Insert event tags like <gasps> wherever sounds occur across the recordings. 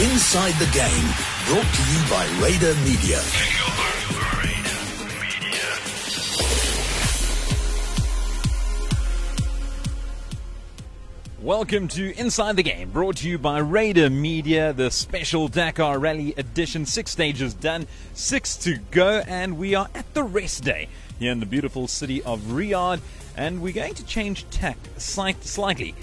Inside the Game, brought to you by Raider Media. Welcome to Inside the Game, brought to you by Raider Media, the special Dakar Rally edition. Six stages done, six to go, and we are at the rest day here in the beautiful city of Riyadh. And we're going to change tack slightly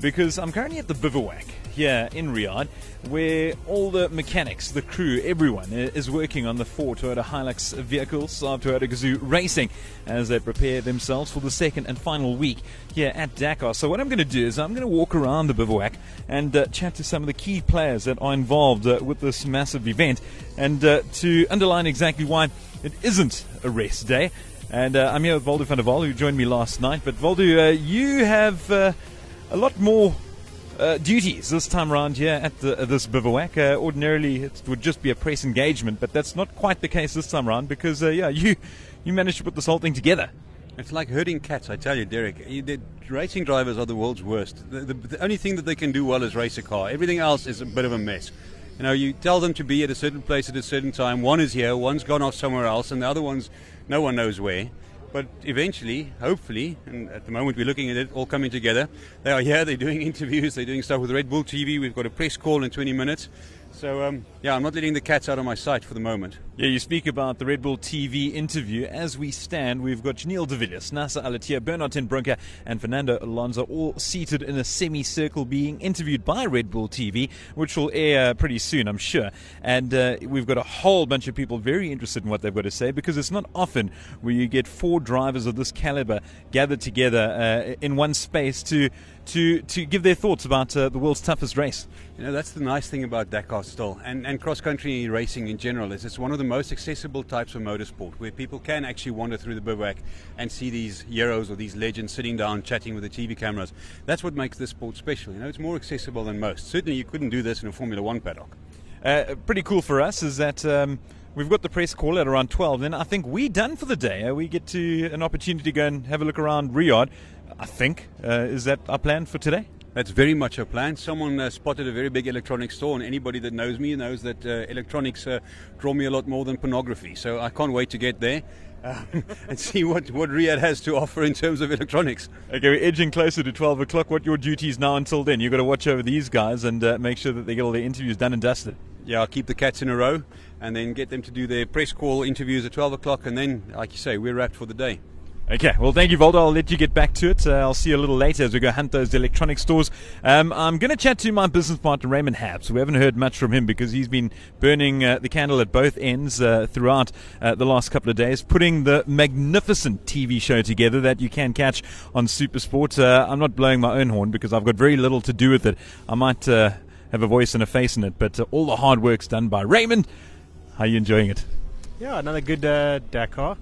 because I'm currently at the bivouac here in Riyadh, where all the mechanics, the crew, everyone is working on the four Toyota Hilux vehicles of Toyota Gazoo Racing as they prepare themselves for the second and final week here at Dakar. So, what I'm going to do is I'm going to walk around the bivouac and uh, chat to some of the key players that are involved uh, with this massive event and uh, to underline exactly why it isn't a rest day. And uh, I'm here with Waldo van der Wal, who joined me last night. But Waldo, uh, you have uh, a lot more uh, duties this time around here at the, this bivouac. Uh, ordinarily, it would just be a press engagement, but that's not quite the case this time around because, uh, yeah, <laughs> you you managed to put this whole thing together. It's like herding cats, I tell you, Derek. The racing drivers are the world's worst. The, the, the, only thing that they can do well is race a car. Everything else is a bit of a mess. You know, you tell them to be at a certain place at a certain time. One is here, one's gone off somewhere else, and the other one's no one knows where. But eventually, hopefully, and at the moment we're looking at it all coming together, they are here, they're doing <laughs> interviews, they're doing stuff with Red Bull TV. We've got a press call in 20 minutes. So, um, yeah, I'm not letting the cats out of my sight for the moment. Yeah, you speak about the Red Bull TV interview. As we stand, we've got Giniel de Villiers, Nasser Al-Attiyah, Bernhard ten and Fernando Alonso all seated in a semicircle being interviewed by Red Bull TV, which will air pretty soon, I'm sure. And uh, we've got a whole bunch of people very interested in what they've got to say because it's not often where you get four drivers of this caliber gathered together uh, in one space to to to give their thoughts about uh, the world's toughest race. You know, that's the nice thing about Dakar still, and, and cross country racing in general, is it's one of the most accessible types of motorsport where people can actually wander through the bivouac and see these heroes or these legends sitting down chatting with the TV cameras. That's what makes this sport special. You know, it's more accessible than most. Certainly, you couldn't do this in a Formula One paddock. Uh, pretty cool for us is that. Um, We've got the press call at around 12, then I think we're done for the day. Uh, we get to an opportunity to go and have a look around Riyadh. I think. Uh, is that our plan for today? That's very much a plan. Someone uh, spotted a very big electronics store, and anybody that knows me knows that uh, electronics uh, draw me a lot more than pornography. So I can't wait to get there. <laughs> Um, and see what, what Riyadh has to offer in terms of electronics. Okay, we're edging closer to 12 o'clock. What your duties now until then? You've got to watch over these guys and uh, make sure that they get all their interviews done and dusted. Yeah, I'll keep the cats in a row and then get them to do their press call interviews at 12 o'clock, and then, like you say, we're wrapped for the day. Okay, well, thank you, Waldo. I'll let you get back to it. Uh, I'll see you a little later as we go hunt those electronic stores. Um, I'm going to chat to my business partner, Raymond Habs. We haven't heard much from him because he's been burning uh, the candle at both ends uh, throughout uh, the last couple of days, putting the magnificent TV show together that you can catch on Supersport. Uh, I'm not blowing my own horn because I've got very little to do with it. I might uh, have a voice and a face in it, but all the hard work's done by Raymond. How are you enjoying it? Yeah, another good Dakar.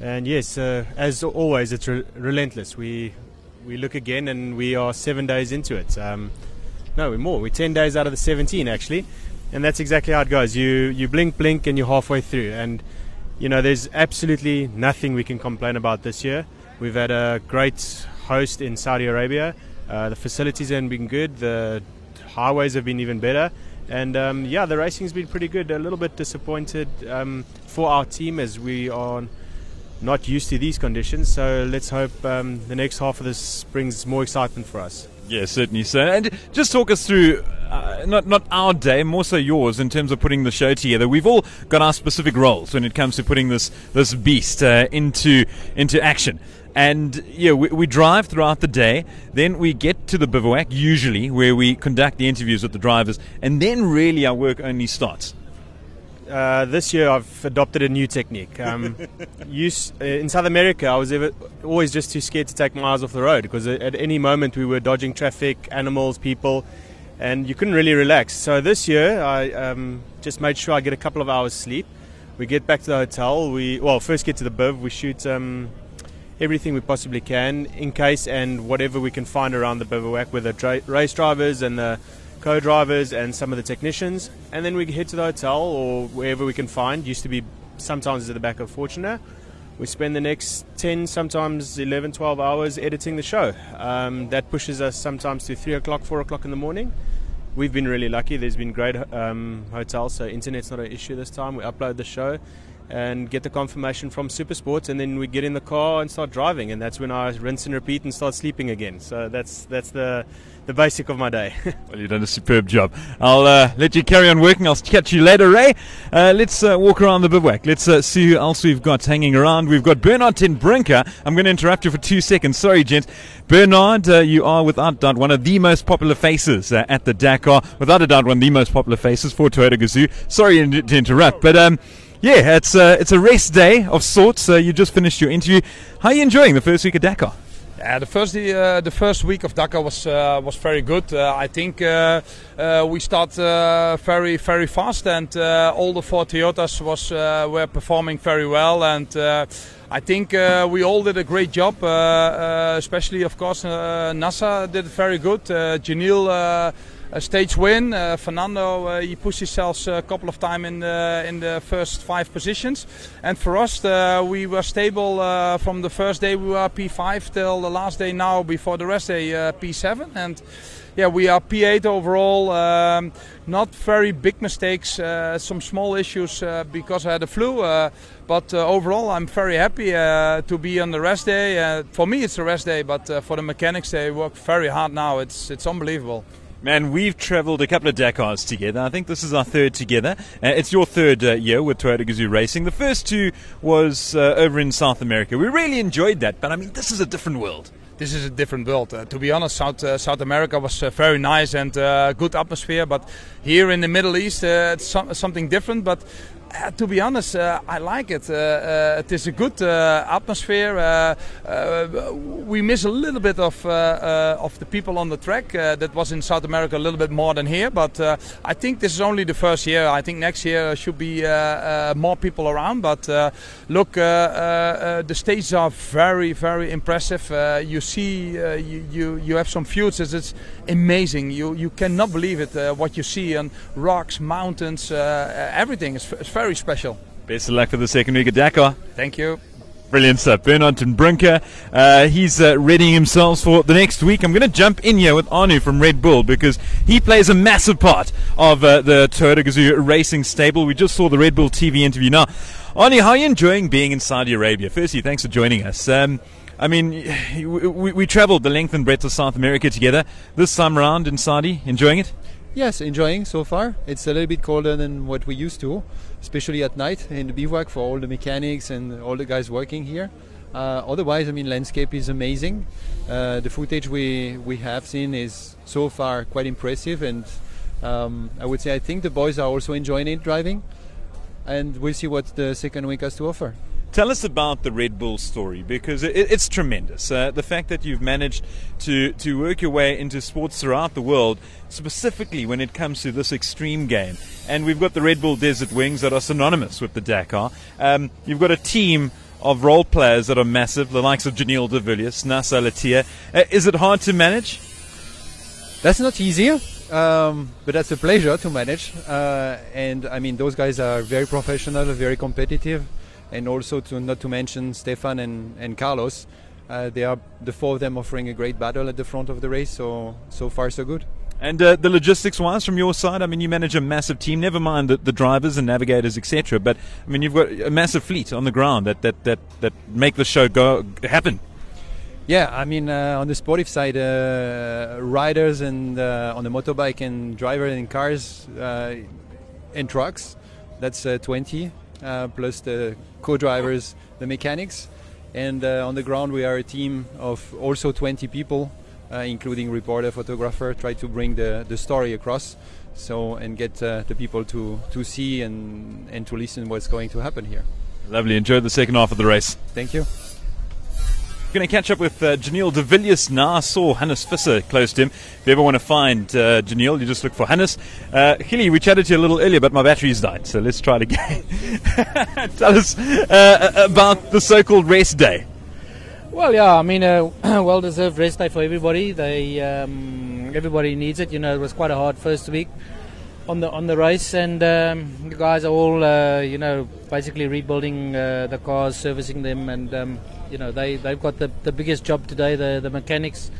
And yes, uh, as always, it's re- relentless. We we look again, and we are seven days into it. Um, no, we're more. We're ten days out of the seventeen, actually, and that's exactly how it goes. You you blink, blink, and you're halfway through. And you know, there's absolutely nothing we can complain about this year. We've had a great host in Saudi Arabia. Uh, the facilities have been good. The highways have been even better. And um, yeah, the racing's been pretty good. A little bit disappointed um, for our team as we are not used to these conditions. So let's hope um, the next half of this brings more excitement for us. Yeah, certainly so. And just talk us through. Uh, not not our day, more so yours in terms of putting the show together. We've all got our specific roles when it comes to putting this this beast uh, into into action. And yeah, we, we, drive throughout the day. Then we get to the bivouac, usually where we conduct the interviews with the drivers, and then really our work only starts. Uh, this year I've adopted a new technique. Um, <laughs> use, uh, in South America, I was ever, always just too scared to take my eyes off the road because at any moment we were dodging traffic, animals, people, and you couldn't really relax. So this year I um, just made sure I get a couple of hours sleep. We get back to the hotel. We well first get to the biv. We shoot um, everything we possibly can in case and whatever we can find around the bivouac with the dra- race drivers and the co-drivers and some of the technicians, and then we head to the hotel or wherever we can find. Used to be sometimes at the back of Fortuner. We spend the next 10, sometimes 11, 12 hours editing the show. Um, that pushes us sometimes to 3 o'clock, 4 o'clock in the morning. we've been really lucky. There's been great um, hotels, so internet's not an issue this time. We upload the show and get the confirmation from Supersports, and then we get in the car and start driving, and that's when I rinse and repeat and start sleeping again. So that's that's the the basic of my day. <laughs> well, you've done a superb job. I'll uh, let you carry on working. I'll catch you later, Ray. Uh, let's uh, walk around the bivouac. Let's uh, see who else we've got hanging around. We've got Bernhard ten Brinke. I'm going to interrupt you for two seconds. Sorry, gents. Bernhard, uh, you are without doubt one of the most popular faces uh, at the Dakar. Without a doubt, one of the most popular faces for Toyota Gazoo. Sorry to interrupt, but um, yeah, it's a, it's a rest day of sorts. you just finished your interview. How are you enjoying the first week of Dakar? Yeah, the first uh, the first week of Dakar was uh, was very good. Uh, I think uh, uh, we start uh, very very fast, and all the four Toyotas was were performing very well, and I think we all did a great job. especially, of course, Nasser did very good. Giniel a stage win. Uh, Fernando uh, he pushed himself a couple of times in the, in the first five positions, and for us uh, we were stable from the first day we were P5 till the last day now before the rest day P7 and yeah, we are P8 overall. Um, not very big mistakes, uh, some small issues uh, because I had a flu. Uh, but overall, I'm very happy to be on the rest day. for me, it's a rest day, but for the mechanics, they work very hard now. It's it's unbelievable. Man, we've travelled a couple of Dakars together. I think this is our third together. Uh, it's your third uh, year with Toyota Gazoo Racing. The first two was uh, over in South America. We really enjoyed that, but I mean, this is a different world. This is a different world. Uh, to be honest, South uh, South America was uh, very nice and good atmosphere, but here in the Middle East, it's some, something different. But uh, to be honest, uh, I like it. Uh, uh it is a good uh, atmosphere. Uh, uh we miss a little bit of uh, uh, of the people on the track. that was in South America a little bit more than here, but I think this is only the first year. I think next year should be more people around. But look, the stages are very, very impressive. you see, you, you, you have some views. It's amazing. You you cannot believe it. what you see on rocks, mountains, everything is very special. Best of luck for the second week of Dakar. Thank you. Brilliant stuff. Bernhard ten Brinke, uh, he's uh, readying himself for the next week. I'm going to jump in here with Anu from Red Bull because he plays a massive part of uh, the Toyota Gazoo racing stable. We just saw the Red Bull TV interview. Now, Anu, how are you enjoying being in Saudi Arabia? Firstly, thanks for joining us. Um, I mean, we, we traveled the length and breadth of South America together. This time around in Saudi, enjoying it? Yes, enjoying so far. It's a little bit colder than what we used to, especially at night in the bivouac for all the mechanics and all the guys working here. Uh, otherwise, I mean, landscape is amazing. Uh, the footage we we have seen is so far quite impressive, and um, I would say I think the boys are also enjoying it driving, and we'll see what the second week has to offer. Tell us about the Red Bull story because it, it's tremendous. Uh, the fact that you've managed to, to work your way into sports throughout the world, specifically when it comes to this extreme game. And we've got the Red Bull Desert Wings that are synonymous with the Dakar. Um, you've got a team of role players that are massive, the likes of Giniel de Villiers, Nasser Al-Attiyah. Uh, is it hard to manage? That's not easy. Um, but that's a pleasure to manage. Uh, and I mean, those guys are very professional, very competitive and also to not to mention Stéphane and, and Carlos. Uh, they are the four of them offering a great battle at the front of the race. So so far so good. And uh, the logistics wise, from your side, I mean, you manage a massive team. Never mind the, the drivers and navigators, etc. But I mean, you've got a massive fleet on the ground that that that, that make the show go happen. Yeah, I mean, uh, on the sportive side, uh, riders and uh, on the motorbike and drivers in cars uh, and trucks, that's uh, 20 uh, plus the co-drivers, the mechanics. And uh, on the ground, we are a team of also 20 people, uh, including reporter, photographer, try to bring the, the story across. So and get the people to, to see and, and to listen what's going to happen here. Lovely. Enjoy the second half of the race. Thank you going to catch up with uh, Giniel de Villiers now. I saw Hannes Visser close to him. If you ever want to find uh, Giniel, you just look for Hannes. Uh, Hilly, we chatted to you a little earlier, but my battery's died, so let's try it again. <laughs> Tell us uh, about the so called rest day. Well, yeah, I mean, <clears throat> a well deserved rest day for everybody. They, um, everybody needs it. You know, it was quite a hard first week on the on the race, and um, the guys are all, uh, you know, basically rebuilding uh, the cars, servicing them, and um, you know they they've got the, the biggest job today. The the mechanics,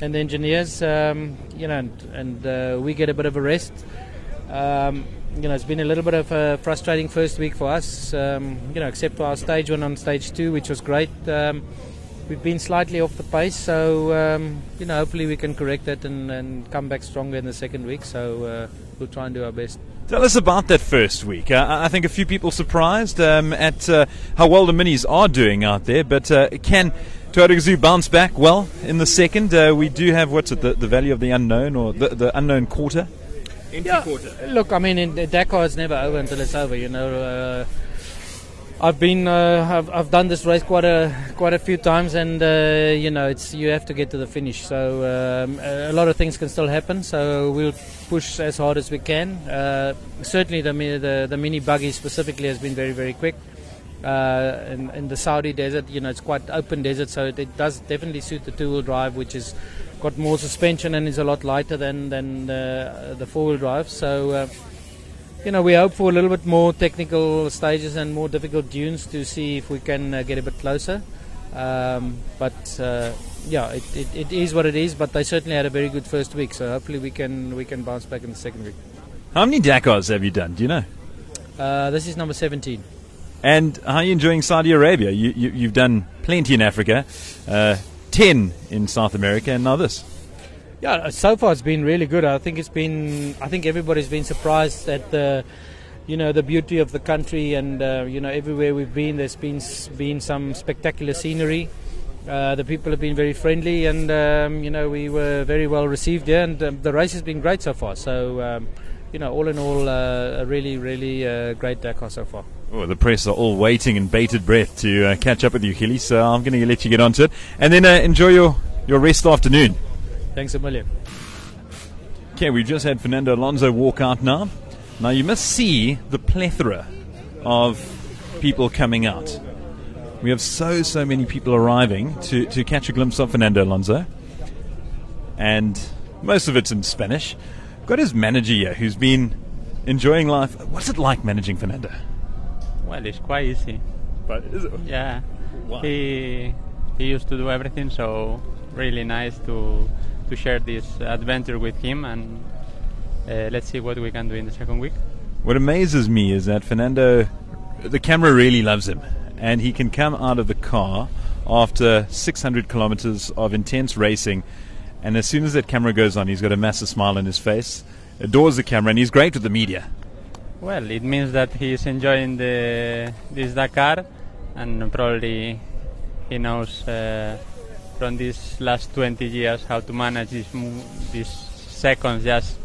and the engineers. Um, you know, and, and uh, we get a bit of a rest. Um, you know, it's been a little bit of a frustrating first week for us. Um, you know, except for our stage one on stage two, which was great. Um, we've been slightly off the pace, so um, you know, hopefully we can correct that and, and come back stronger in the second week. So uh, we'll try and do our best. Tell us about that first week. Uh, I think a few people surprised um, at uh, how well the minis are doing out there, but uh, can Gazoo bounce back well in the second? Uh, we do have what's it, the, the value of the unknown or the, the unknown quarter? yeah, Look, I mean, in Dakar it's never over until it's over. You know, uh, I've been, uh, I've, I've done this race quite a quite a few times, and uh, you know, it's you have to get to the finish. So um, a lot of things can still happen. So we'll push as hard as we can. Uh, certainly, the, the the mini buggy specifically has been very very quick. Uh, in, in, the Saudi desert, you know, it's quite open desert, so it, it does definitely suit the two-wheel drive, which is got more suspension and is a lot lighter than than the, the four-wheel drive. So, uh, you know, we hope for a little bit more technical stages and more difficult dunes to see if we can uh, get a bit closer. Um, but uh, yeah, it, it, it is what it is. But they certainly had a very good first week, so hopefully we can we can bounce back in the second week. How many Dakars have you done? Do you know? Uh, this is number 17. And how are you enjoying Saudi Arabia? You, you, have done plenty in Africa. Uh, 10 in South America, and now this. Yeah, uh, so far it's been really good. I think it's been. I think everybody's been surprised at the, you know, the beauty of the country, and uh, you know, everywhere we've been, there's been been some spectacular scenery. Uh, the people have been very friendly, and um, you know, we were very well received there, and um, the race has been great so far. So, um, you know, all in all, uh, a really, really uh, great Dakar so far. Oh, the press are all waiting in bated breath to uh, catch up with you, Hilly. So I'm going to let you get onto it, and then uh, enjoy your your rest afternoon. Thanks a million. Okay, we've just had Fernando Alonso walk out now. Now you must see the plethora of people coming out. We have so so many people arriving to to catch a glimpse of Fernando Alonso, and most of it's in Spanish. Got his manager here, who's been enjoying life. What's it like managing Fernando? Well, it's quite easy. But is it? Yeah. He he used to do everything, so really nice to to share this adventure with him, and uh, let's see what we can do in the second week. What amazes me is that Fernando, the camera really loves him, and he can come out of the car after 600 kilometers of intense racing, and as soon as that camera goes on, he's got a massive smile on his face, adores the camera, and he's great with the media. Well, it means that he's enjoying the this Dakar, and probably he knows uh, from these last 20 years how to manage these these seconds just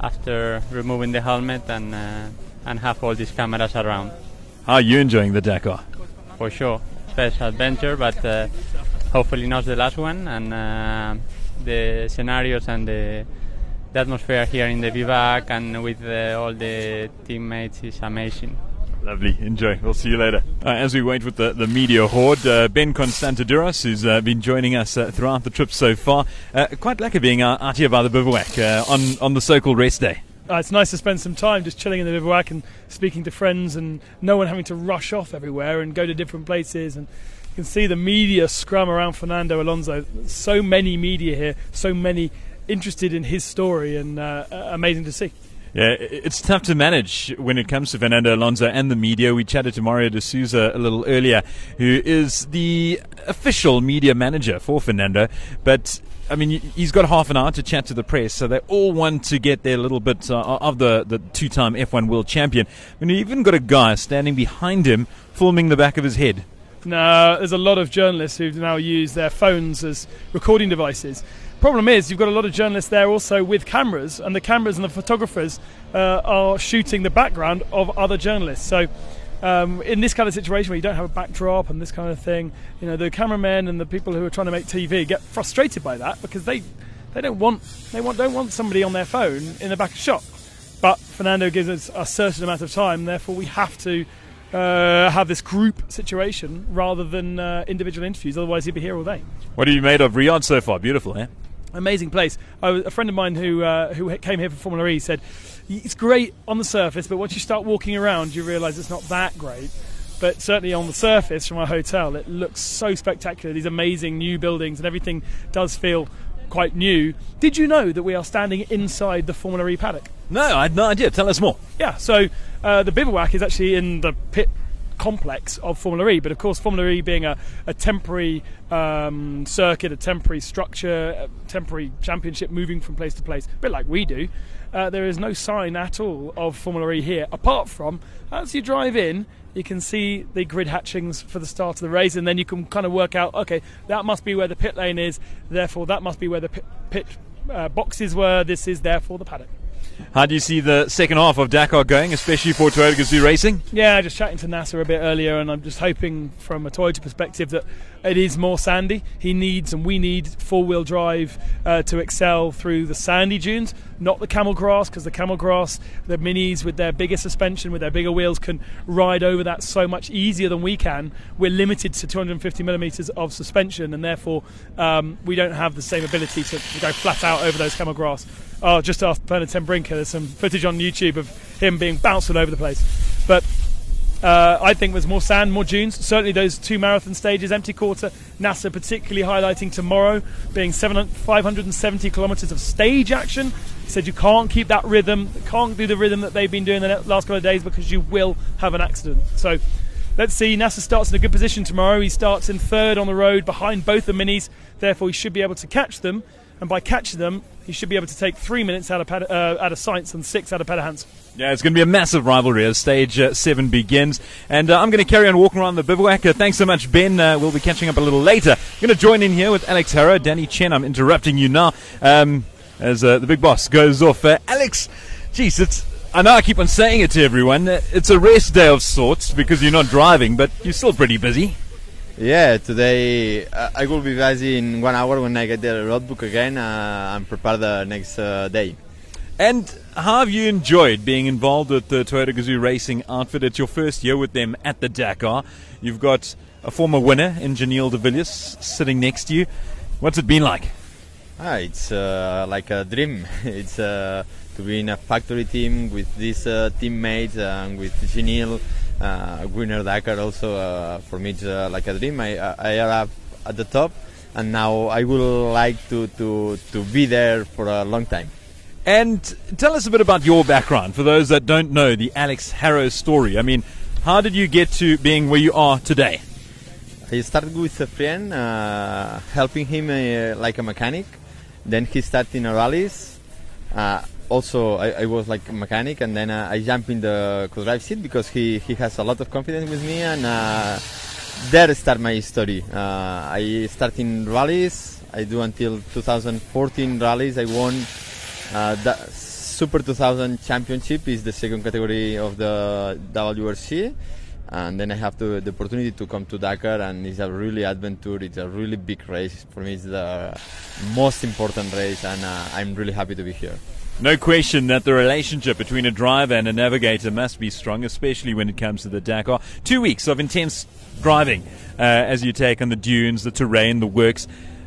after removing the helmet and uh, and have all these cameras around. How are you enjoying the Dakar? For sure, special adventure, but uh, hopefully not the last one, and uh, the scenarios and the the atmosphere here in the Vivac and with uh, all the teammates is amazing. Lovely. Enjoy. We'll see you later. Uh, as we wait with the, the media horde, uh, Ben Constanduros, who's uh, been joining us uh, throughout the trip so far. Uh, quite lucky being out here by the bivouac on, on the so-called rest day. it's nice to spend some time just chilling in the bivouac and speaking to friends and no one having to rush off everywhere and go to different places. And you can see the media scrum around Fernando Alonso. So many media here, so many interested in his story, and uh, amazing to see. Yeah, it's tough to manage when it comes to Fernando Alonso and the media. We chatted to Mario De Souza a little earlier, who is the official media manager for Fernando. But I mean, he's got half an hour to chat to the press, so they all want to get their little bit uh, of the, the two time F1 world champion. I mean, you even got a guy standing behind him filming the back of his head. No, there's a lot of journalists who now use their phones as recording devices problem is you've got a lot of journalists there also with cameras, and the cameras and the photographers uh, are shooting the background of other journalists. So. Um, in this kind of situation where you don't have a backdrop and this kind of thing, you know the cameramen and the people who are trying to make TV get frustrated by that because they they don't want they want don't want somebody on their phone in the back of shot. But Fernando gives us a certain amount of time, therefore we have to uh, have this group situation rather than uh, individual interviews. Otherwise, he'd be here all day. What have you made of Riyadh so far? Beautiful, eh? Amazing place. Was, a friend of mine who uh, who came here for Formula E said it's great on the surface, but once you start walking around, you realise it's not that great. But certainly on the surface from our hotel, it looks so spectacular. These amazing new buildings and everything does feel quite new. Did you know that we are standing inside the Formula E paddock? No, I had no idea. Tell us more. Yeah, so uh, the bivouac is actually in the pit complex of Formula E, but of course, Formula E being a, a temporary um, circuit, a temporary structure, a temporary championship moving from place to place, a bit like we do, uh, there is no sign at all of Formula E here, apart from as you drive in, you can see the grid hatchings for the start of the race, and then you can kind of work out okay, that must be where the pit lane is, therefore, that must be where the pit, pit uh, boxes were, this is therefore the paddock. How do you see the second half of Dakar going, especially for Toyota Gazoo Racing? Yeah, just chatting to Nasser a bit earlier, and I'm just hoping from a Toyota perspective that it is more sandy. He needs and we need four wheel drive uh, to excel through the sandy dunes, not the camel grass, because the camel grass, the minis with their bigger suspension, with their bigger wheels, can ride over that so much easier than we can. We're limited to 250 millimeters of suspension, and therefore um, we don't have the same ability to, go flat out over those camel grass. Oh, just ask Bernhard Brinke. There's some footage on YouTube of him being bounced all over the place. But uh, I think there's more sand, more dunes. Certainly those two marathon stages, empty quarter, Nasser particularly highlighting tomorrow being 570 kilometres of stage action. He said you can't keep that rhythm, can't do the rhythm that they've been doing the last couple of days because you will have an accident. So let's see. Nasser starts in a good position tomorrow. He starts in third on the road behind both the minis. Therefore, he should be able to catch them. And by catching them, he should be able to take three minutes out of Pad- uh, out of Sainz and six out of Pederhans. Yeah, it's going to be a massive rivalry as stage uh, seven begins. And uh, I'm going to carry on walking around the bivouac. Uh, thanks so much, Ben. Uh, we'll be catching up a little later. I'm going to join in here with Alex Haro. Danny Chen, I'm interrupting you now um, as uh, the big boss goes off. Alex, geez, it's. I know I keep on saying it to everyone. It's a rest day of sorts because you're not driving, but you're still pretty busy. Yeah, today uh, I will be busy in one hour when I get the roadbook again uh, and prepare the next uh, day. And how have you enjoyed being involved with the Toyota Gazoo Racing outfit? It's your first year with them at the Dakar. You've got a former winner in Giniel de Villiers sitting next to you. What's it been like? Ah, it's uh, like a dream. <laughs> it's uh, to be in a factory team with these uh, teammates and with Giniel uh, winner Dakar also uh, for me it's uh, like a dream. I I arrived at the top, and now I would like to to to be there for a long time. And tell us a bit about your background for those that don't know the Alex Haro story. I mean, how did you get to being where you are today? I started with a friend, uh, helping him uh, like a mechanic. Then he started in rallies. Uh, also, I, I, was like a mechanic, and then uh, I jumped in the co-drive seat because he, he has a lot of confidence with me, and uh, there start my story. Uh, I start in rallies. I do until 2014 rallies. I won uh, the Super 2000 Championship is the second category of the WRC and then I have to, the opportunity to come to Dakar, and it's a really adventure. It's a really big race for me. It's the most important race, and uh, I'm really happy to be here. No question that the relationship between a driver and a navigator must be strong, especially when it comes to the Dakar. Two weeks of intense driving uh, as you take on the dunes, the terrain, the works.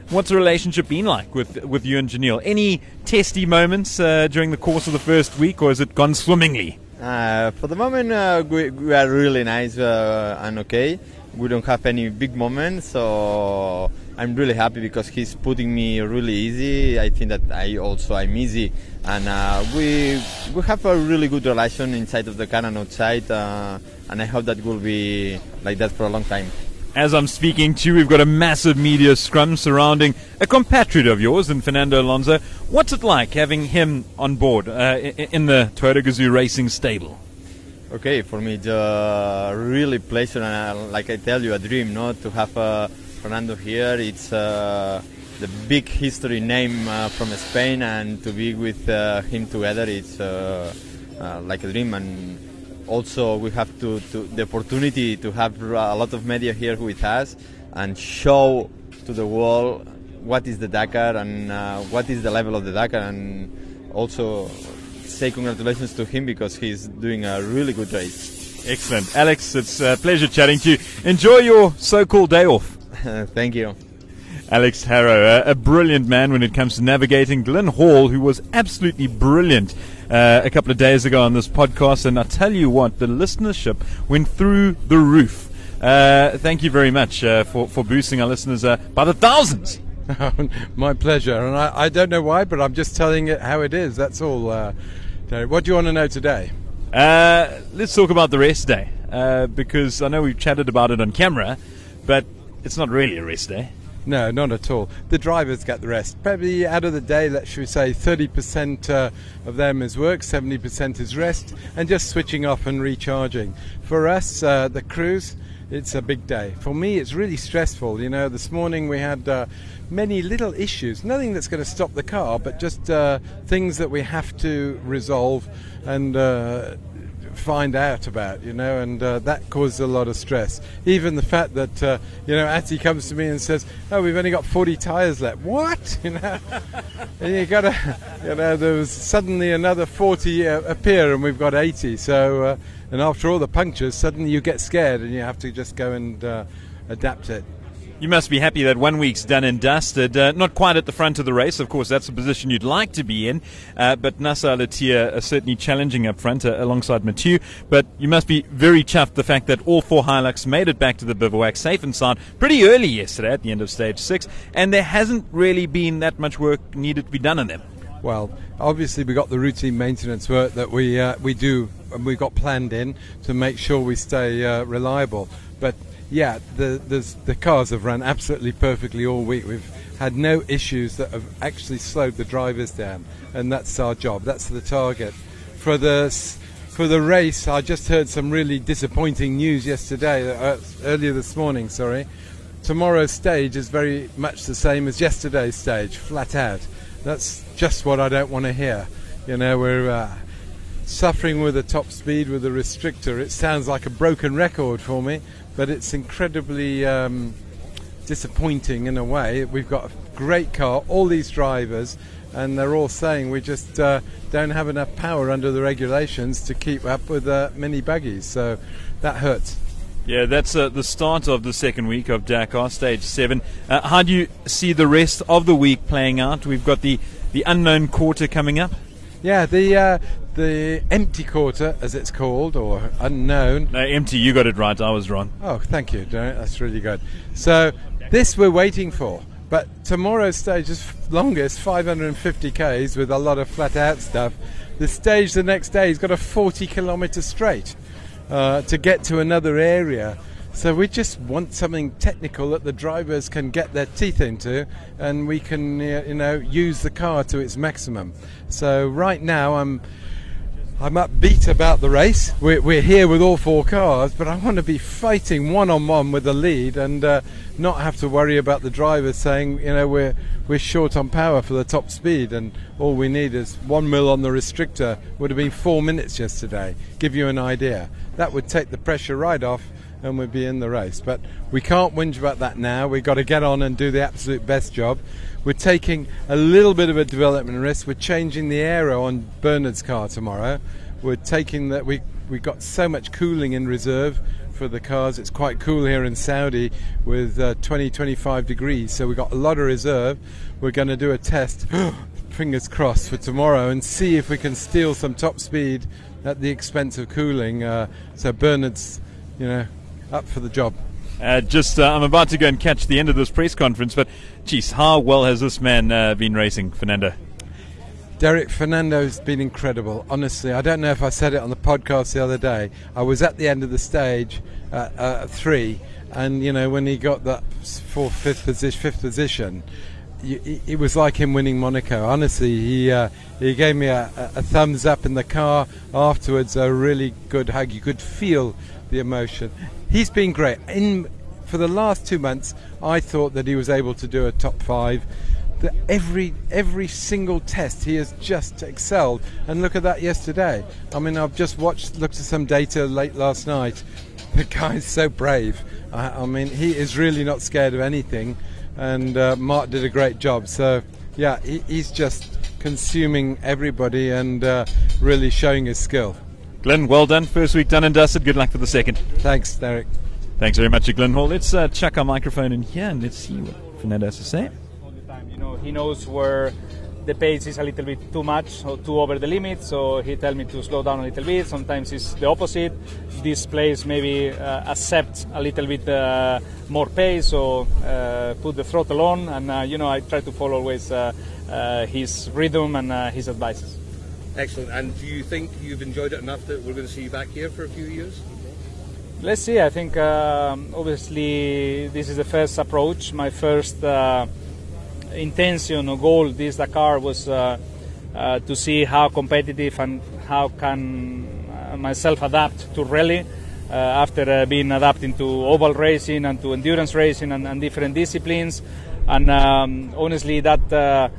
What's the relationship been like with with you and Giniel? Any testy moments uh, during the course of the first week, or has it gone swimmingly? Uh, for the moment, uh, we, we, are really nice uh, and okay. We don't have any big moments, so I'm really happy because he's putting me really easy. I think that I also I'm easy, and uh, we we have a really good relation inside of the car and outside, uh, and I hope that will be like that for a long time. As I'm speaking to you, we've got a massive media scrum surrounding a compatriot of yours in Fernando Alonso. What's it like having him on board uh, in the Toyota Gazoo Racing stable? Okay, for me it's a really pleasure and uh, like I tell you, a dream, no, to have uh, Fernando here. It's uh, the big history name uh, from Spain, and to be with uh, him together, it's uh, like a dream. And also we have to, to, the opportunity to have a lot of media here with us and show to the world what is the Dakar and uh, what is the level of the Dakar and also say congratulations to him because he's doing a really good race. Excellent. Alex, it's a pleasure chatting to you. Enjoy your so-called day off. <laughs> Thank you. Alex Haro, a, a, brilliant man when it comes to navigating. Glyn Hall, who was absolutely brilliant uh, a couple of days ago on this podcast. And I tell you what, the listenership went through the roof. Uh, thank you very much uh, for, for boosting our listeners uh, by the thousands. <laughs> My pleasure, and I, I, don't know why, but I'm just telling it how it is. That's all. Uh, what do you want to know today? Uh, let's talk about the rest day, uh, because I know we've chatted about it on camera, but it's not really a rest day. No, not at all. The drivers get the rest. Probably out of the day, let's should we say 30% uh, of them is work, 70% is rest, and just switching off and recharging. For us, uh, the crews, it's a big day. For me, it's really stressful. You know, this morning we had uh, many little issues, nothing that's going to stop the car, but just uh, things that we have to resolve and uh, find out about, you know, and uh, that causes a lot of stress. Even the fact that, uh, you know, Atty comes to me and says, "Oh, we've only got 40 tyres left." What? <laughs> You know, and you got to, you know, there was suddenly another 40 uh, appear, and we've got 80. So, uh, and after all the punctures, suddenly you get scared, and you have to just go and uh, adapt it. You must be happy that one week's done and dusted. Uh, not quite at the front of the race, of course, that's the position you'd like to be in. Uh, but Nasser Al-Attiyah are certainly challenging up front uh, alongside Mathieu. But you must be very chuffed the fact that all four Hilux made it back to the bivouac safe and sound pretty early yesterday at the end of stage six. And there hasn't really been that much work needed to be done on them. Well, obviously we got the routine maintenance work that we uh, we do and we got planned in to make sure we stay uh, reliable. But yeah, the, the cars have run absolutely perfectly all week. We've had no issues that have actually slowed the drivers down, and that's our job. That's the target. For the for the race, I just heard some really disappointing news yesterday, uh, earlier this morning. Sorry, tomorrow's stage is very much the same as yesterday's stage, flat out. That's just what I don't want to hear. You know, we're uh, suffering with a top speed with a restrictor. It sounds like a broken record for me, but it's incredibly um, disappointing in a way. We've got a great car, all these drivers, and they're all saying we just uh, don't have enough power under the regulations to keep up with uh, mini buggies. So that hurts. Yeah, that's uh, the start of the second week of Dakar Stage 7. Uh, how do you see the rest of the week playing out? We've got the, the unknown quarter coming up. Yeah, the uh, the empty quarter, as it's called, or unknown. No, empty. You got it right. I was wrong. Oh, thank you. That's really good. So this we're waiting for. But tomorrow's stage is longest, 550 k's with a lot of flat out stuff. The stage the next day has got a 40 kilometre straight uh, to get to another area. So we just want something technical that the drivers can get their teeth into, and we can, uh, you know, use the car to its maximum. So right now, I'm. I'm upbeat about the race. We're, we're, here with all four cars, but I want to be fighting one on one with the lead and uh, not have to worry about the drivers saying, you know, we're we're short on power for the top speed, and all we need is one mil on the restrictor. Would have been four minutes yesterday. Give you an idea. That would take the pressure right off, and we'd be in the race. But we can't whinge about that now. We've got to get on and do the absolute best job. We're taking a little bit of a development risk. We're changing the aero on Bernhard's car tomorrow. We're taking that we we got so much cooling in reserve for the cars. It's quite cool here in Saudi with uh, 20 25 degrees, so we've got a lot of reserve. We're going to do a test, <gasps> fingers crossed, for tomorrow and see if we can steal some top speed at the expense of cooling. Uh, so Bernhard's, you know, up for the job. Uh, just, uh, I'm about to go and catch the end of this press conference, but geez, how well has this man uh, been racing, Fernando? Derek Fernando's been incredible. Honestly, I don't know if I said it on the podcast the other day. I was at the end of the stage at uh, three, and you know when he got that fourth, fifth position, fifth position, it was like him winning Monaco. Honestly, he uh, he gave me a, a, thumbs up in the car afterwards. A really good hug. You could feel the emotion. He's been great. In for the last two months, I thought that he was able to do a top five. The, every every single test he has just excelled, and look at that yesterday. I mean, I've just watched, looked at some data late last night. <laughs> The guy's so brave. I, I mean, he is really not scared of anything, and uh, Marc did a great job. So, yeah, he, he's just consuming everybody and uh, really showing his skill. Glyn, well done. First week done and dusted. Good luck for the second. Thanks, Derek. Thanks very much to Glyn Hall. Let's uh, chuck our microphone in here and let's see what Fernando has to say. All the time, you know, he knows where the pace is a little bit too much or too over the limit. So he tell me to slow down a little bit. Sometimes it's the opposite. This place maybe uh, accept a little bit uh, more pace or uh, put the throttle on. And uh, you know, I try to follow always uh, uh, his rhythm and uh, his advices. Excellent. And do you think you've enjoyed it enough that we're going to see you back here for a few years? Let's see. I think um, obviously this is the first approach. My first uh, intention or goal this Dakar was uh, uh, to see how competitive and how can uh, myself adapt to rally uh, after uh, being adapting to oval racing and to endurance racing and, and different disciplines. And um, honestly, that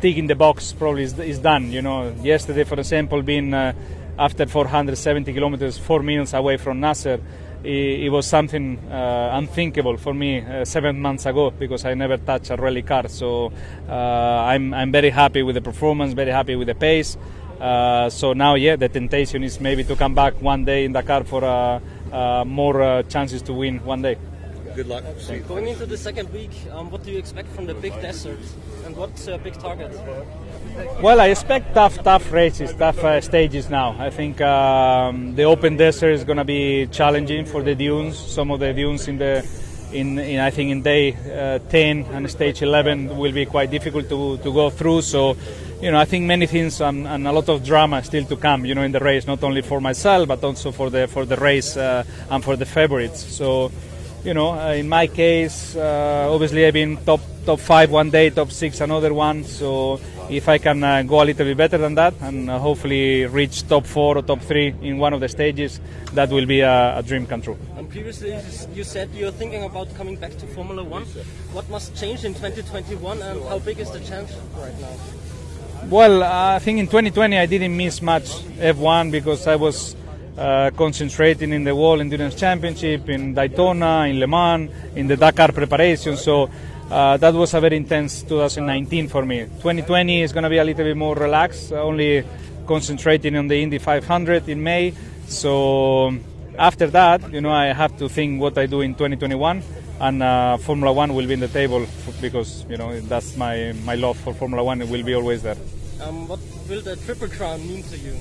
uh, ticking the box probably is, is done. You know, yesterday, for example, being uh, after 470 kilometers, four minutes away from Nasser, it, it was something uh, unthinkable for me uh, seven months ago because I never touched a rally car. So uh, I'm, I'm very happy with the performance, very happy with the pace. Uh, so now, yeah, the temptation is maybe to come back one day in Dakar for uh, more chances to win one day. Good luck. Going into the second week, um, what do you expect from the big desert, and what's a big target? Well, I expect tough, tough races, tough uh, stages now. I think um, the open desert is going to be challenging for the dunes. Some of the dunes in the, in, in I think in day uh, 10 and stage 11 will be quite difficult to, to go through. So, you know, I think many things and, and a lot of drama still to come. You know, in the race, not only for myself but also for the for the race uh, and for the favorites. So. You know, uh, in my case, uh, obviously I've been top top five one day, top six another one. So if I can uh, go a little bit better than that and uh, hopefully reach top four or top three in one of the stages, that will be a, a dream come true. And previously, you said you're thinking about coming back to Formula One. What must change in 2021, and how big is the chance right now? Well, I think in 2020 I didn't miss much F1 because I was uh, concentrating in the World Endurance Championship, in Daytona, in Le Mans, in the Dakar preparation. So uh, that was a very intense 2019 for me. 2020 is going to be a little bit more relaxed, only concentrating on the Indy 500 in May. So after that, you know, I have to think what I do in 2021, and uh, Formula One will be in the table because you know that's my my love for Formula One. It will be always there. Um, what will the Triple Crown mean to you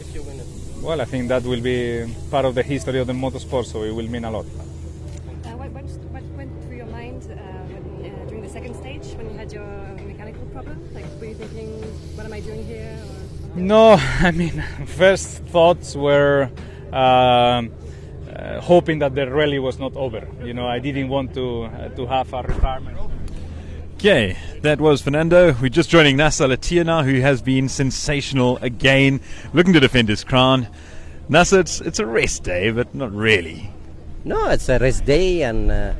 if you win it? Well, I think that will be part of the history of the motorsport, so it will mean a lot. Uh, what, what, went through your mind uh, when, uh, during the second stage when you had your mechanical problem? Like, were you thinking, what am I doing here? Or No, <laughs> I mean, first thoughts were um, uh, hoping that the rally was not over. You know, I didn't want to uh, to have a retirement. Okay, that was Fernando. We're just joining Nasser Al-Attiyah now, who has been sensational again, looking to defend his crown. Nasser, it's, it's a rest day, but not really. No, it's a rest day, and uh,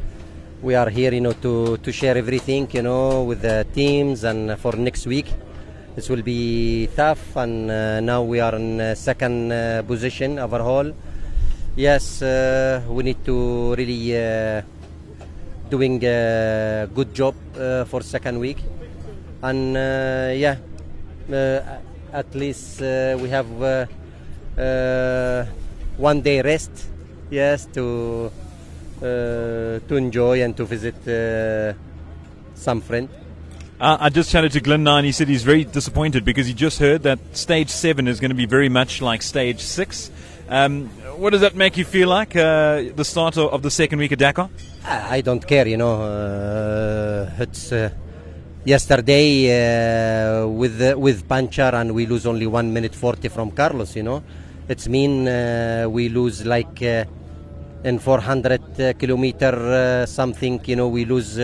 we are here, you know, to, to share everything, you know, with the teams and for next week. This will be tough, and uh, now we are in uh, second uh, position overall. Yes, uh, we need to really uh, doing a good job uh, for second week, and uh, yeah, uh, at least we have one day rest. Yes, to to enjoy and to visit some friend. Uh, I just chatted to Glenn Nine. He said he's very disappointed because he just heard that stage seven is going to be very much like stage six. Um, what does that make you feel like, uh, the start of, the second week of Dakar? I I don't care, you know. Uh, it's uh, yesterday uh, with uh, with Panchar and we lose only one minute forty from Carlos. You know, it's mean uh, we lose like in 400 uh, kilometer something. You know, we lose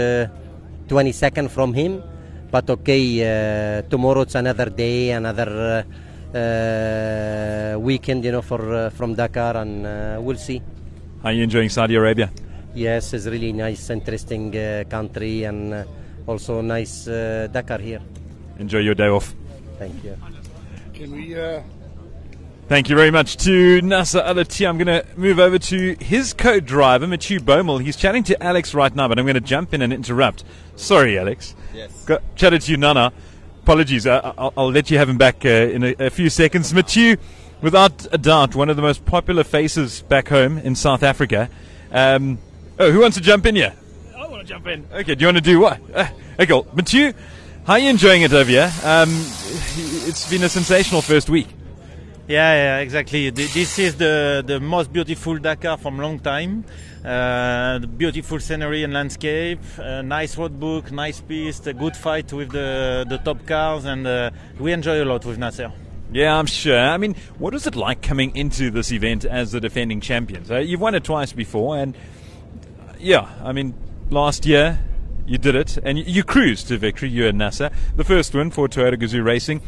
20 second from him. But okay, tomorrow it's another day, another uh, weekend. You know, for uh, from Dakar, and uh, we'll see. Are you enjoying Saudi Arabia? Yes, it's really nice, interesting uh, country, and uh, also nice uh, Dakar here. Enjoy your day off. Thank you. Can we? Uh, Thank you very much to Nasser Al-Attiyah. I'm going to move over to his co-driver, Mathieu Baumel. He's chatting to Alex right now, but I'm going to jump in and interrupt. Sorry, Alex. Yes. Got, chatted to you, Nana. Apologies. I, I'll, I'll let you have him back uh, in a, a few seconds. Mathieu, without a doubt, one of the most popular faces back home in South Africa. Um, oh, who wants to jump in here? I want to jump in. Okay, do you want to do what? Uh, okay, well, Mathieu, How are you enjoying it over here? Um, it's been a sensational first week. Yeah, yeah, exactly. This is the, the most beautiful Dakar from long time. Uh, beautiful scenery and landscape, uh, nice road book, nice piste, a good fight with the, the top cars, and uh, we enjoy a lot with Nasser. Yeah, I'm sure. I mean, what is it like coming into this event as the defending champions? Uh, you've won it twice before, and uh, yeah, I mean, last year you did it, and you, you cruised to victory, you and Nasser. The first win for Toyota Gazoo Racing.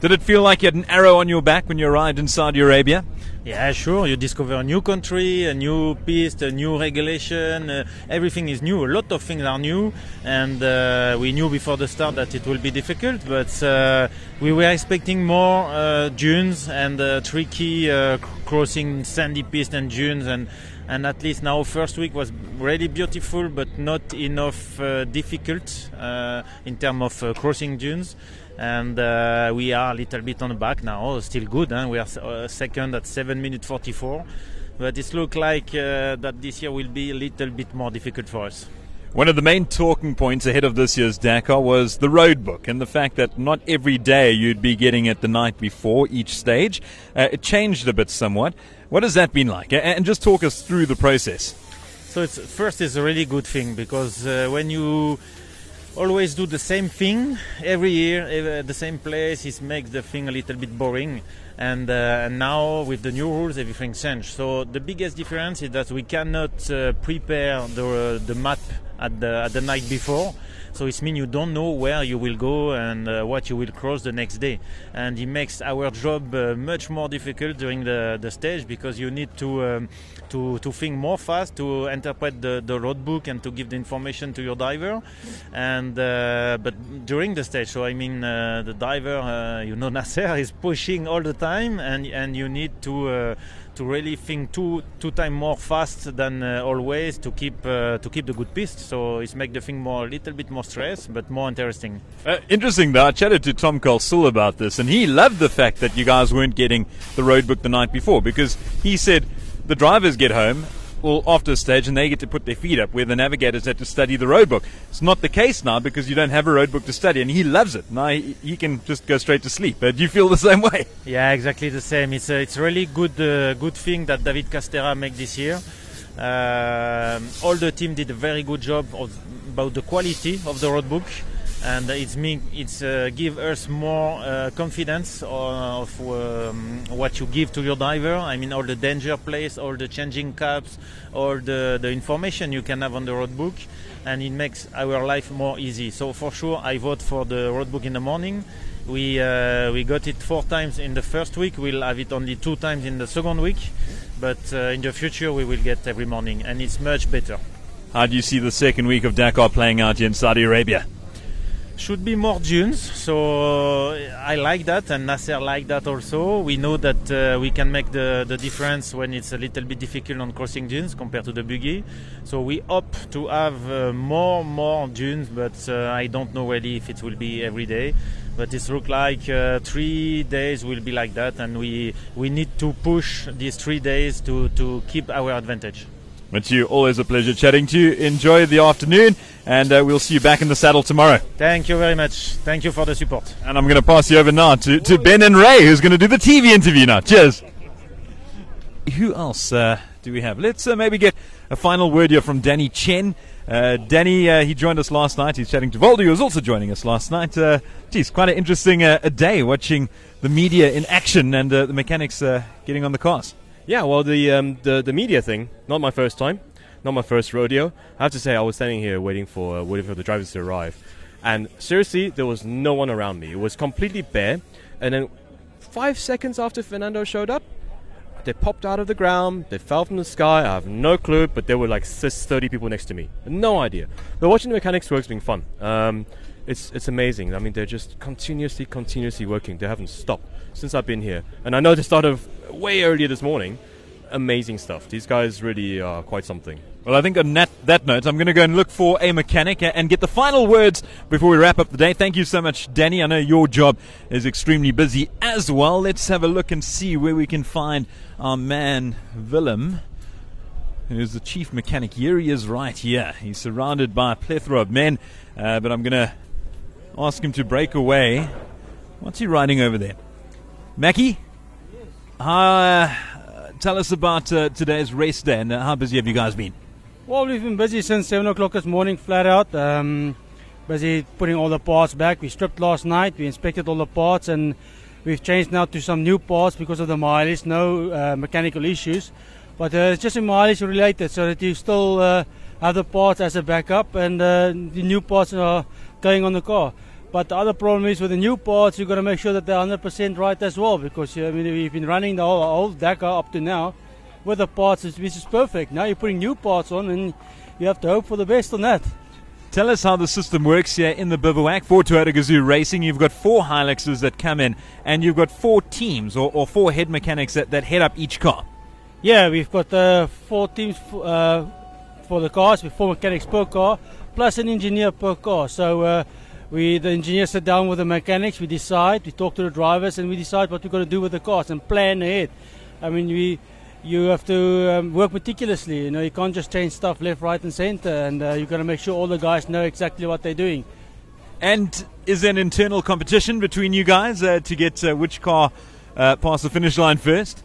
Did it feel like you had an arrow on your back when you arrived in Saudi Arabia? Yeah, sure. You discover a new country, a new piste, a new regulation. Uh, everything is new. A lot of things are new, and uh, we knew before the start that it will be difficult. But uh, we were expecting more uh, dunes and uh, tricky uh, crossing sandy piste and dunes, and and at least now first week was really beautiful, but not enough uh, difficult uh, in terms of uh, crossing dunes and uh, we are a little bit on the back now. Still good, huh? we are uh, second at 7 minutes 44, but it looks like uh, that this year will be a little bit more difficult for us. One of the main talking points ahead of this year's Dakar was the road book and the fact that not every day you'd be getting it the night before each stage. It changed a bit somewhat. What has that been like? And just talk us through the process. So it's first is a really good thing because uh, when you always do the same thing every year at the same place, it makes the thing a little bit boring. And, uh, and now with the new rules, everything changed. So the biggest difference is that we cannot uh, prepare the the map at the at the night before. So it means you don't know where you will go and uh, what you will cross the next day, and it makes our job uh, much more difficult during the, the stage because you need to um, to to think more fast, to interpret the, the road book, and to give the information to your diver. And uh, but during the stage, so I mean uh, the diver, uh, you know, <laughs> Nasser is pushing all the time, and and you need to. To really think two two times more fast than uh, always to keep uh, to keep the good piste. So it's make the thing more a little bit more stress, but more interesting. Uh, interesting though, I chatted to Tom Colsoul about this, and he loved the fact that you guys weren't getting the road book the night before because he said the drivers get home. Well, after a stage, and they get to put their feet up, where the navigators had to study the road book. It's not the case now because you don't have a road book to study, and he loves it. Now he, he can just go straight to sleep. Uh, do you feel the <laughs> same way? Yeah, exactly the same. It's a, it's really good uh, good thing that David Castera make this year. Um, all the team did a very good job of, about the quality of the road book, and it's me it's uh, give us more uh, confidence of um, what you give to your diver. I mean, all the danger place, all the changing caps, all the the information you can have on the roadbook, and it makes our life more easy. So for sure, I vote for the roadbook in the morning. We uh, we got it four times in the first week. We'll have it only two times in the second week, but uh, in the future we will get every morning, and it's much better. How do you see the second week of Dakar playing out in Saudi Arabia? Should be more dunes, so I like that, and Nasser like that also. We know that uh, we can make the, the difference when it's a little bit difficult on crossing dunes compared to the buggy. So we hope to have uh, more more dunes, but uh, I don't know really if it will be every day. But it looks like uh, three days will be like that, and we we need to push these three days to, to keep our advantage. Matthew, always a pleasure chatting to you. Enjoy the afternoon, and uh, we'll see you back in the saddle tomorrow. Thank you very much. Thank you for the support. And I'm going to pass you over now to, to Ben and Ray, who's going to do the TV interview now. Cheers. Who else uh, do we have? Let's uh, maybe get a final word here from Danny Chen. Uh, Danny, uh, he joined us last night. He's chatting to Voldy, who was also joining us last night. Uh, geez, quite an interesting uh, a day watching the media in action and uh, the mechanics uh, getting on the cars. Yeah, well, the, um, the the media thing, not my first time, not my first rodeo. I have to say, I was standing here waiting for uh, waiting for the drivers to arrive, and seriously, there was no one around me. It was completely bare, and then five seconds after Fernando showed up, they popped out of the ground. They fell from the sky. I have no clue, but there were like s- 30 people next to me. No idea. But watching the mechanics work's been fun. Um, it's it's amazing. I mean, they're just continuously, continuously working. They haven't stopped since I've been here, and I know they started way earlier this morning. Amazing stuff. These guys really are quite something. Well, I think on that, that note, I'm going to go and look for a mechanic and get the final words before we wrap up the day. Thank you so much, Danny. I know your job is extremely busy as well. Let's have a look and see where we can find our man, Willem, who's the chief mechanic. Here he is right here. He's surrounded by a plethora of men, uh, but I'm going to ask him to break away. What's he riding over there? Mackie? Uh, tell us about uh, today's race day and uh, how busy have you guys been? Well, we've been busy since 7 o'clock this morning, flat out. Um, busy putting all the parts back. We stripped last night, we inspected all the parts, and we've changed now to some new parts because of the mileage. No uh, mechanical issues, but uh, it's just a mileage related, so that you still uh, have the parts as a backup, and uh, the new parts are going on the car. But the other problem is with the new parts, you've got to make sure that they're 100% right as well, because I mean, we've been running the whole, whole Dakar up to now with the parts, which is perfect. Now you're putting new parts on, and you have to hope for the best on that. Tell us how the system works here in the bivouac for Toyota Gazoo Racing. You've got four Hiluxes that come in, and you've got four teams or, or four head mechanics that, that head up each car. Yeah, we've got uh, four teams uh, for the cars, with four mechanics per car, plus an engineer per car. So uh, we, the engineers sit down with the mechanics, we decide, we talk to the drivers, and we decide what we're going to do with the cars and plan ahead. I mean, we you have to um, work meticulously. You know, you can't just change stuff left, right, and center, and uh, you've got to make sure all the guys know exactly what they're doing. And is there an internal competition between you guys uh, to get uh, which car uh, past the finish line first?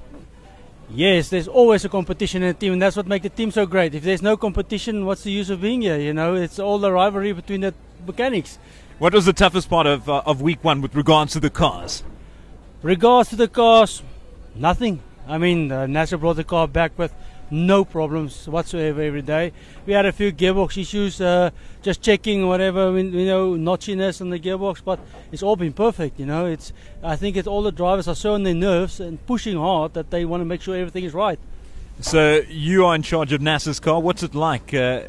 Yes, there's always a competition in a team, and that's what makes the team so great. If there's no competition, what's the use of being here? You know, it's all the rivalry between the mechanics. What was the toughest part of, uh, of week one with regards to the cars? Regards to the cars, nothing. I mean, uh, Nasser brought the car back with no problems whatsoever every day. We had a few gearbox issues, uh, just checking whatever you know notchiness on the gearbox, but it's all been perfect. You know, it's I think it's all the drivers are so on their nerves and pushing hard that they want to make sure everything is right. So you are in charge of Nasser's car. What's it like uh,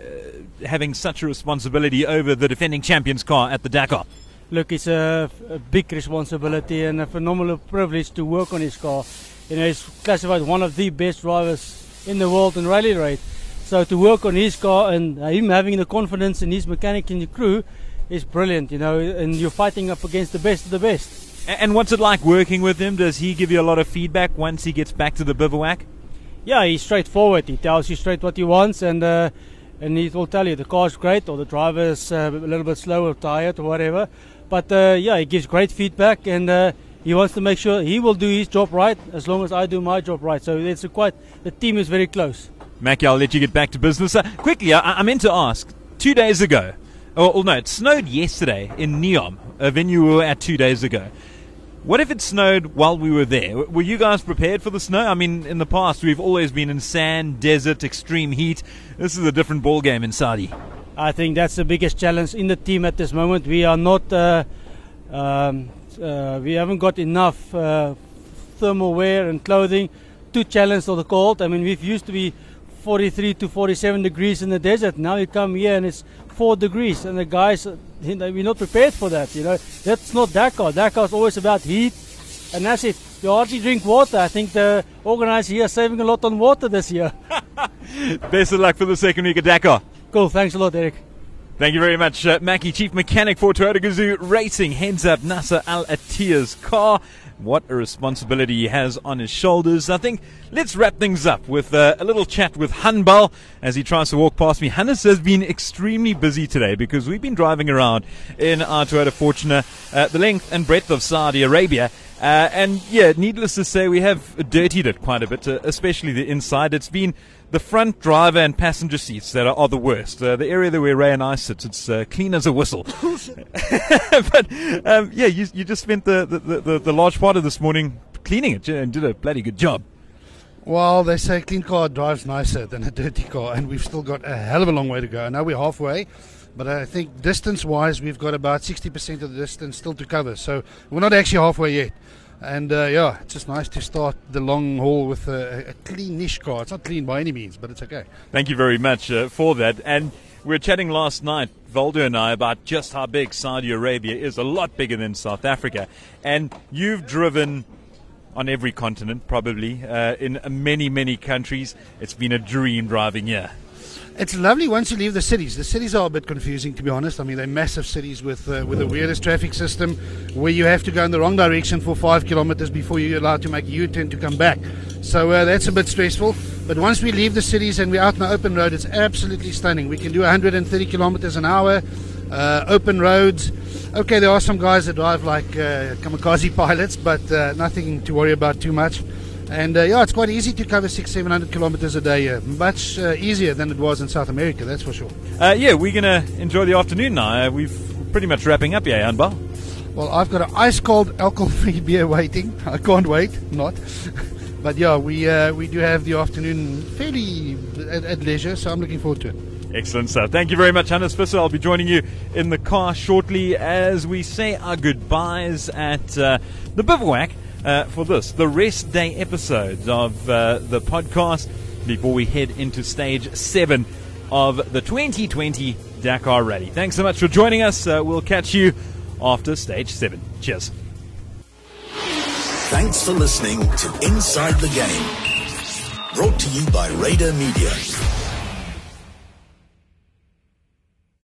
having such a responsibility over the defending champions car at the Dakar? Look, it's a, a big responsibility and a phenomenal privilege to work on his car. You know, he's classified one of the best drivers in the world in rally raid. So to work on his car and him having the confidence in his mechanic and the crew is brilliant, you know, and you're fighting up against the best of the best. And what's it like working with him? Does he give you a lot of feedback once he gets back to the bivouac? Yeah, he's straightforward. He tells you straight what he wants, and uh, and he will tell you the car's great or the driver's uh, a little bit slow or tired or whatever. But uh, yeah, he gives great feedback, and uh, he wants to make sure he will do his job right as long as I do my job right. So it's quite the team is very close. Mackie, I'll let you get back to business. Uh, quickly, I, I meant to ask. Two days ago, oh, oh no, it snowed yesterday in Neom, a venue we were at two days ago. What if it snowed while we were there? Were you guys prepared for the snow? I mean, in the past, we've always been in sand, desert, extreme heat. This is a different ball game in Saudi. I think that's the biggest challenge in the team at this moment. We are not. Uh, um, uh, we haven't got enough uh, thermal wear and clothing to challenge the cold. I mean, we've used to be 43 to 47 degrees in the desert. Now you come here and it's four degrees, and the guys, you know, we're not prepared for that. You know, that's not Dakar. Dakar is always about heat, and that's it. You hardly drink water. I think the organizers here are saving a lot on water this year. <laughs> Best of luck for the second week of Dakar. Cool. Thanks a lot, Eric. Thank you very much, uh, Mackie, Chief Mechanic for Toyota Gazoo Racing. Heads up Nasser Al Attiyah's car. What a responsibility he has on his shoulders. I think let's wrap things up with uh, a little chat with Hanbal as he tries to walk past me. Hannes has been extremely busy today because we've been driving around in our Toyota Fortuner uh, the length and breadth of Saudi Arabia. Uh, and yeah, needless to say, we have dirtied it quite a bit, uh, especially the inside. It's been the front driver and passenger seats that are, are the worst. Uh, the area where Ray and I sit, it's uh, clean as a whistle. <laughs> <laughs> but um, yeah, you, you just spent the, the, the, the, large part of this morning cleaning it and did a bloody good job. Well, they say a clean car drives nicer than a dirty car, and we've still got a hell of a long way to go. I know we're halfway, but I think distance wise, we've got about 60% of the distance still to cover. So we're not actually halfway yet. And uh, yeah, it's just nice to start the long haul with a, a cleanish car. It's not clean by any means, but it's okay. Thank you very much uh, for that. And we were chatting last night, Waldo and I, about just how big Saudi Arabia is. A lot bigger than South Africa. And you've driven on every continent, probably, uh, in many, many countries. It's been a dream driving here. It's lovely once you leave the cities. The cities are a bit confusing, to be honest. I mean, they're massive cities with uh, with the weirdest traffic system, where you have to go in the wrong direction for five kilometers before you're allowed to make a U-turn to come back. So uh, that's a bit stressful. But once we leave the cities and we're out on the open road, it's absolutely stunning. We can do 130 kilometers an hour. uh, open roads. Okay, there are some guys that drive like uh, kamikaze <laughs> pilots, but uh, nothing to worry about too much. And uh, yeah, it's quite easy to cover six, seven hundred kilometers a day. Uh, much uh, easier than it was in South America, that's for sure. Uh, yeah, we're going to enjoy the afternoon now. Uh, we've pretty much wrapping up here, Anbal. Well, I've got an ice cold <laughs> alcohol free beer waiting. I can't wait, not. <laughs> but yeah, we uh, we do have the afternoon fairly at, at leisure, so I'm looking forward to it. Excellent stuff. Thank you very much, Hannes Visser. I'll be joining you in the car shortly as we say our goodbyes at uh, the bivouac uh, for this, the rest day episodes of uh, the podcast before we head into stage seven of the 2020 Dakar Rally. Thanks so much for joining us. Uh, we'll catch you after stage seven. Cheers. Thanks for listening to Inside the Game. Brought to you by Radar Media.